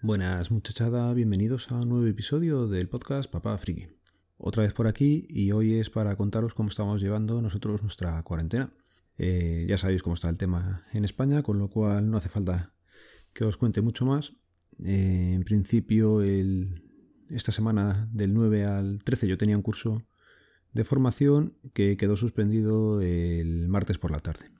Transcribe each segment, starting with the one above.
Buenas muchachada, bienvenidos a un nuevo episodio del podcast Papá Friki. Otra vez por aquí y hoy es para contaros cómo estamos llevando nosotros nuestra cuarentena. Eh, ya sabéis cómo está el tema en España, con lo cual no hace falta que os cuente mucho más. Eh, en principio, esta semana del 9 al 13 yo tenía un curso de formación que quedó suspendido el martes por la tarde.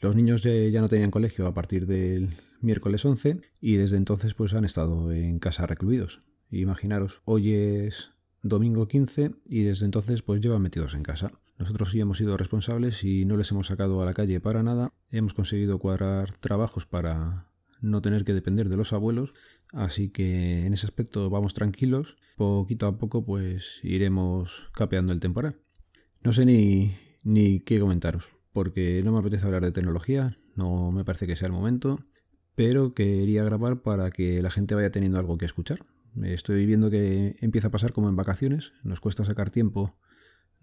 Los niños ya no tenían colegio a partir del miércoles 11 y desde entonces pues han estado en casa recluidos. Imaginaros, hoy es domingo 15 y desde entonces pues llevan metidos en casa. Nosotros sí hemos sido responsables y no les hemos sacado a la calle para nada. Hemos conseguido cuadrar trabajos para no tener que depender de los abuelos, así que en ese aspecto vamos tranquilos. Poquito a poco pues iremos capeando el temporal. No sé ni, ni qué comentaros, porque no me apetece hablar de tecnología, no me parece que sea el momento pero quería grabar para que la gente vaya teniendo algo que escuchar. Estoy viendo que empieza a pasar como en vacaciones, nos cuesta sacar tiempo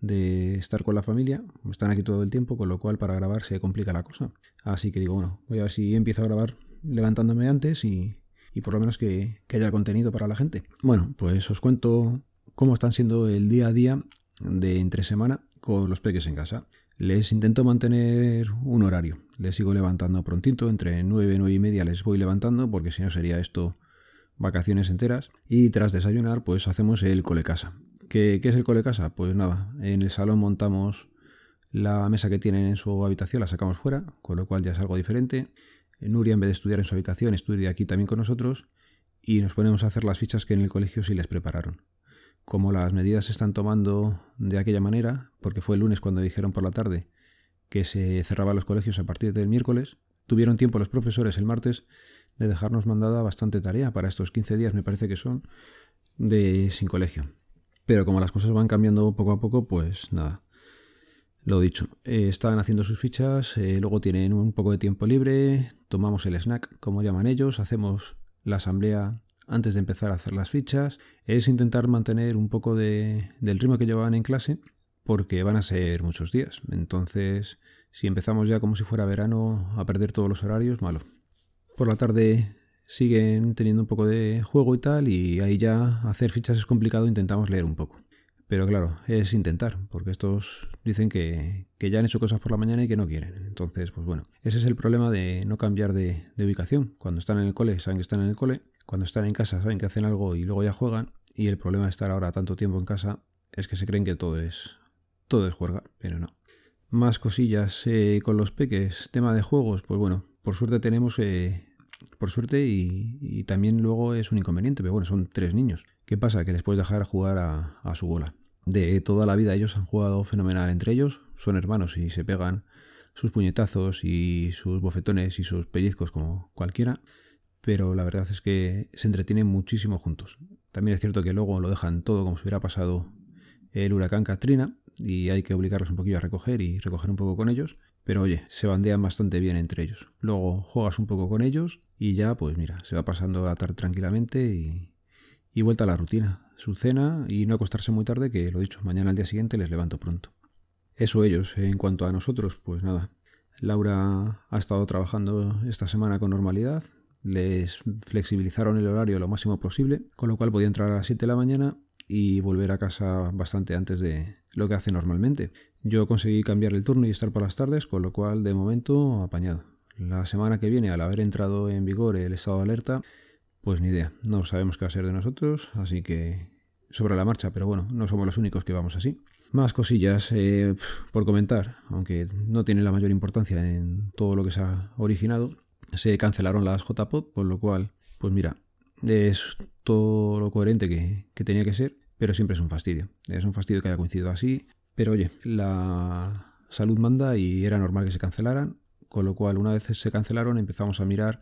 de estar con la familia, están aquí todo el tiempo, con lo cual para grabar se complica la cosa. Así que digo, bueno, voy a ver si empiezo a grabar levantándome antes y, por lo menos que, que, haya contenido para la gente. Bueno, pues os cuento cómo están siendo el día a día de entre semana con los peques en casa. Les intento mantener un horario. Les sigo levantando prontito, entre 9 y 9 y media les voy levantando, porque si no sería esto vacaciones enteras. Y tras desayunar, pues hacemos el cole casa. ¿Qué, ¿Qué, es el cole casa? Pues nada, en el salón montamos la mesa que tienen en su habitación, la sacamos fuera, con lo cual ya es algo diferente. Nuria, en vez de estudiar en su habitación, estudia aquí también con nosotros y nos ponemos a hacer las fichas que en el colegio sí les prepararon como las medidas se están tomando de aquella manera, porque fue el lunes cuando dijeron por la tarde que se cerraban los colegios a partir del miércoles, tuvieron tiempo los profesores el martes de dejarnos mandada bastante tarea para estos 15 días, me parece que son, de sin colegio. Pero como las cosas van cambiando poco a poco, pues nada. Lo dicho, eh, están haciendo sus fichas, eh, luego tienen un poco de tiempo libre, tomamos el snack, como llaman ellos, hacemos la asamblea antes de empezar a hacer las fichas, es intentar mantener un poco de, del ritmo que llevaban en clase, porque van a ser muchos días. Entonces, si empezamos ya como si fuera verano a perder todos los horarios, malo. Por la tarde siguen teniendo un poco de juego y tal, y ahí ya hacer fichas es complicado, intentamos leer un poco. Pero claro, es intentar, porque estos dicen que, ya han hecho cosas por la mañana y que no quieren. Entonces, pues bueno, ese es el problema de no cambiar de, de ubicación. Cuando están en el cole, saben que están en el cole, cuando están en casa saben que hacen algo y luego ya juegan. Y el problema de estar ahora tanto tiempo en casa es que se creen que todo es todo es juerga, pero no. Más cosillas eh, con los peques, tema de juegos, pues bueno, por suerte tenemos, eh, por suerte y, también luego es un inconveniente, pero bueno, son tres niños. ¿Qué pasa? Que les puedes dejar jugar a su bola. De toda la vida ellos han jugado fenomenal entre ellos, son hermanos y se pegan sus puñetazos y sus bofetones y sus pellizcos como cualquiera pero la verdad es que se entretienen muchísimo juntos. También es cierto que luego lo dejan todo como si hubiera pasado el huracán Katrina y hay que obligarlos un poquillo a recoger y recoger un poco con ellos, pero oye, se bandean bastante bien entre ellos. Luego juegas un poco con ellos y ya pues mira, se va pasando la tarde tranquilamente y, y vuelta a la rutina. Su cena y no acostarse muy tarde, que lo dicho, mañana al día siguiente les levanto pronto. Eso ellos. En cuanto a nosotros, pues nada. Laura ha estado trabajando esta semana con normalidad, les flexibilizaron el horario lo máximo posible, con lo cual podía entrar a las 7 de la mañana y volver a casa bastante antes de lo que hace normalmente. Yo conseguí cambiar el turno y estar por las tardes, con lo cual de momento apañado. La semana que viene, al haber entrado en vigor el estado de alerta, pues ni idea, no sabemos qué va a ser de nosotros, así que sobre la marcha, pero bueno, no somos los únicos que vamos así. Más cosillas eh, por comentar, aunque no tiene la mayor importancia en todo lo que se ha originado se cancelaron las JPOD, por lo cual, pues mira, es todo lo coherente que, tenía que ser, pero siempre es un fastidio. Es un fastidio que haya coincidido así, pero oye, la salud manda y era normal que se cancelaran, con lo cual una vez se cancelaron empezamos a mirar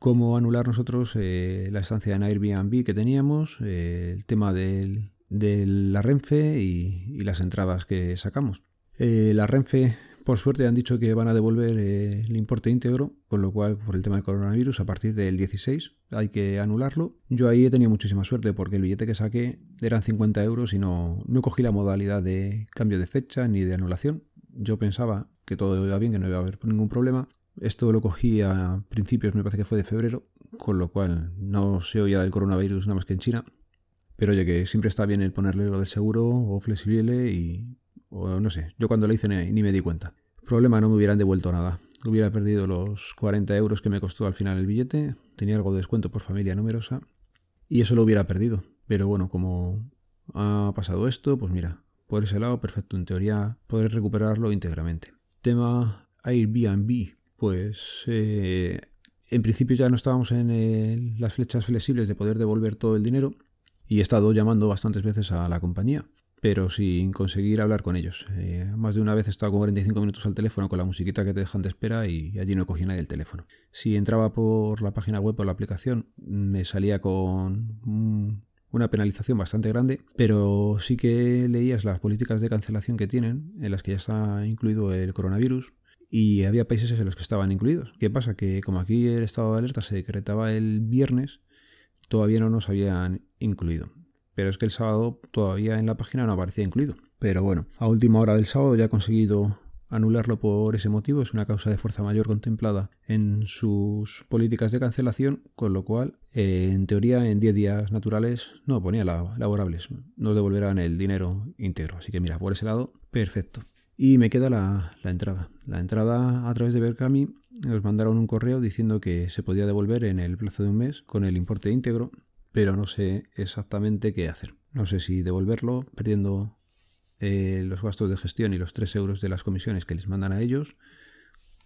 cómo anular nosotros eh, la estancia en Airbnb que teníamos, eh, el tema de la Renfe y, las entradas que sacamos. Eh, la Renfe por suerte han dicho que van a devolver el importe íntegro, con lo cual por el tema del coronavirus a partir del 16 hay que anularlo. Yo ahí he tenido muchísima suerte porque el billete que saqué eran 50 euros y no, no cogí la modalidad de cambio de fecha ni de anulación. Yo pensaba que todo iba bien, que no iba a haber ningún problema. Esto lo cogí a principios, me parece que fue de febrero, con lo cual no se oía del coronavirus nada más que en China. Pero oye, que siempre está bien el ponerle lo del seguro o flexible y... o no sé, yo cuando lo hice ni, me di cuenta. Problema, no me hubieran devuelto nada. Hubiera perdido los 40 euros que me costó al final el billete, tenía algo de descuento por familia numerosa y eso lo hubiera perdido. Pero bueno, como ha pasado esto, pues mira, por ese lado, perfecto. En teoría, poder recuperarlo íntegramente. Tema Airbnb, pues eh, en principio ya no estábamos en las flechas flexibles de poder devolver todo el dinero y he estado llamando bastantes veces a la compañía, pero sin conseguir hablar con ellos. Eh, más de una vez he estado con 45 minutos al teléfono con la musiquita que te dejan de espera y allí no cogía nadie el teléfono. Si entraba por la página web o la aplicación, me salía con una penalización bastante grande, pero sí que leías las políticas de cancelación que tienen, en las que ya está incluido el coronavirus, y había países en los que estaban incluidos. ¿Qué pasa? Que como aquí el estado de alerta se decretaba el viernes, todavía no nos habían incluido. Pero es que el sábado todavía en la página no aparecía incluido. Pero bueno, a última hora del sábado ya he conseguido anularlo por ese motivo, es una causa de fuerza mayor contemplada en sus políticas de cancelación, con lo cual, en teoría, en 10 días naturales, no ponía laborables, nos devolverán el dinero íntegro. Así que mira, por ese lado, perfecto. Y me queda la, entrada. La entrada a través de Berkami nos mandaron un correo diciendo que se podía devolver en el plazo de un mes con el importe íntegro, pero no sé exactamente qué hacer. No sé si devolverlo perdiendo eh, los gastos de gestión y los 3 euros de las comisiones que les mandan a ellos,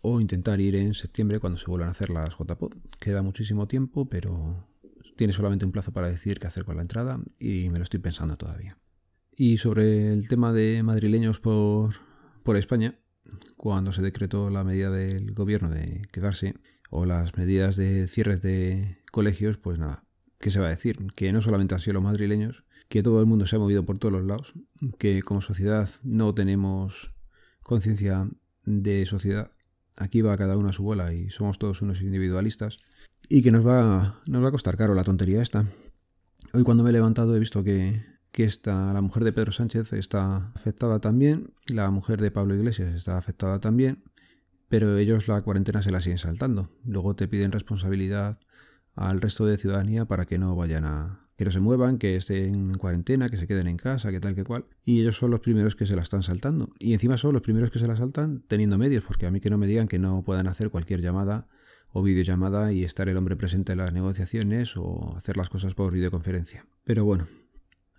o intentar ir en septiembre cuando se vuelvan a hacer las JPOD. Queda muchísimo tiempo, pero tiene solamente un plazo para decir qué hacer con la entrada y me lo estoy pensando todavía. Y sobre el tema de madrileños por, por España, cuando se decretó la medida del gobierno de quedarse, o las medidas de cierres de colegios, pues nada, ¿qué se va a decir? Que no solamente han sido los madrileños, que todo el mundo se ha movido por todos los lados, que como sociedad no tenemos conciencia de sociedad. Aquí va cada uno a su bola y somos todos unos individualistas. Y que nos va, nos va a costar caro la tontería esta. Hoy cuando me he levantado he visto que, que esta, la mujer de Pedro Sánchez está afectada también, la mujer de Pablo Iglesias está afectada también, pero ellos la cuarentena se la siguen saltando. Luego te piden responsabilidad al resto de ciudadanía para que no vayan a, que no se muevan, que estén en cuarentena, que se queden en casa, que tal que cual. Y ellos son los primeros que se la están saltando. Y encima son los primeros que se la saltan teniendo medios, porque a mí que no me digan que no puedan hacer cualquier llamada o videollamada y estar el hombre presente en las negociaciones o hacer las cosas por videoconferencia. Pero bueno,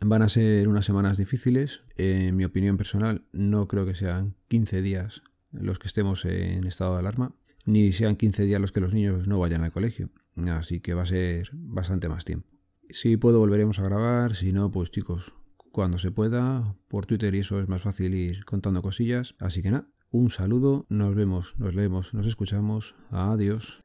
van a ser unas semanas difíciles. En mi opinión personal, no creo que sean 15 días los que estemos en estado de alarma, ni sean 15 días los que los niños no vayan al colegio. Así que va a ser bastante más tiempo. Si puedo volveremos a grabar, si no, pues chicos, cuando se pueda, por Twitter y eso es más fácil ir contando cosillas. Así que nada, un saludo, nos vemos, nos leemos, nos escuchamos, adiós.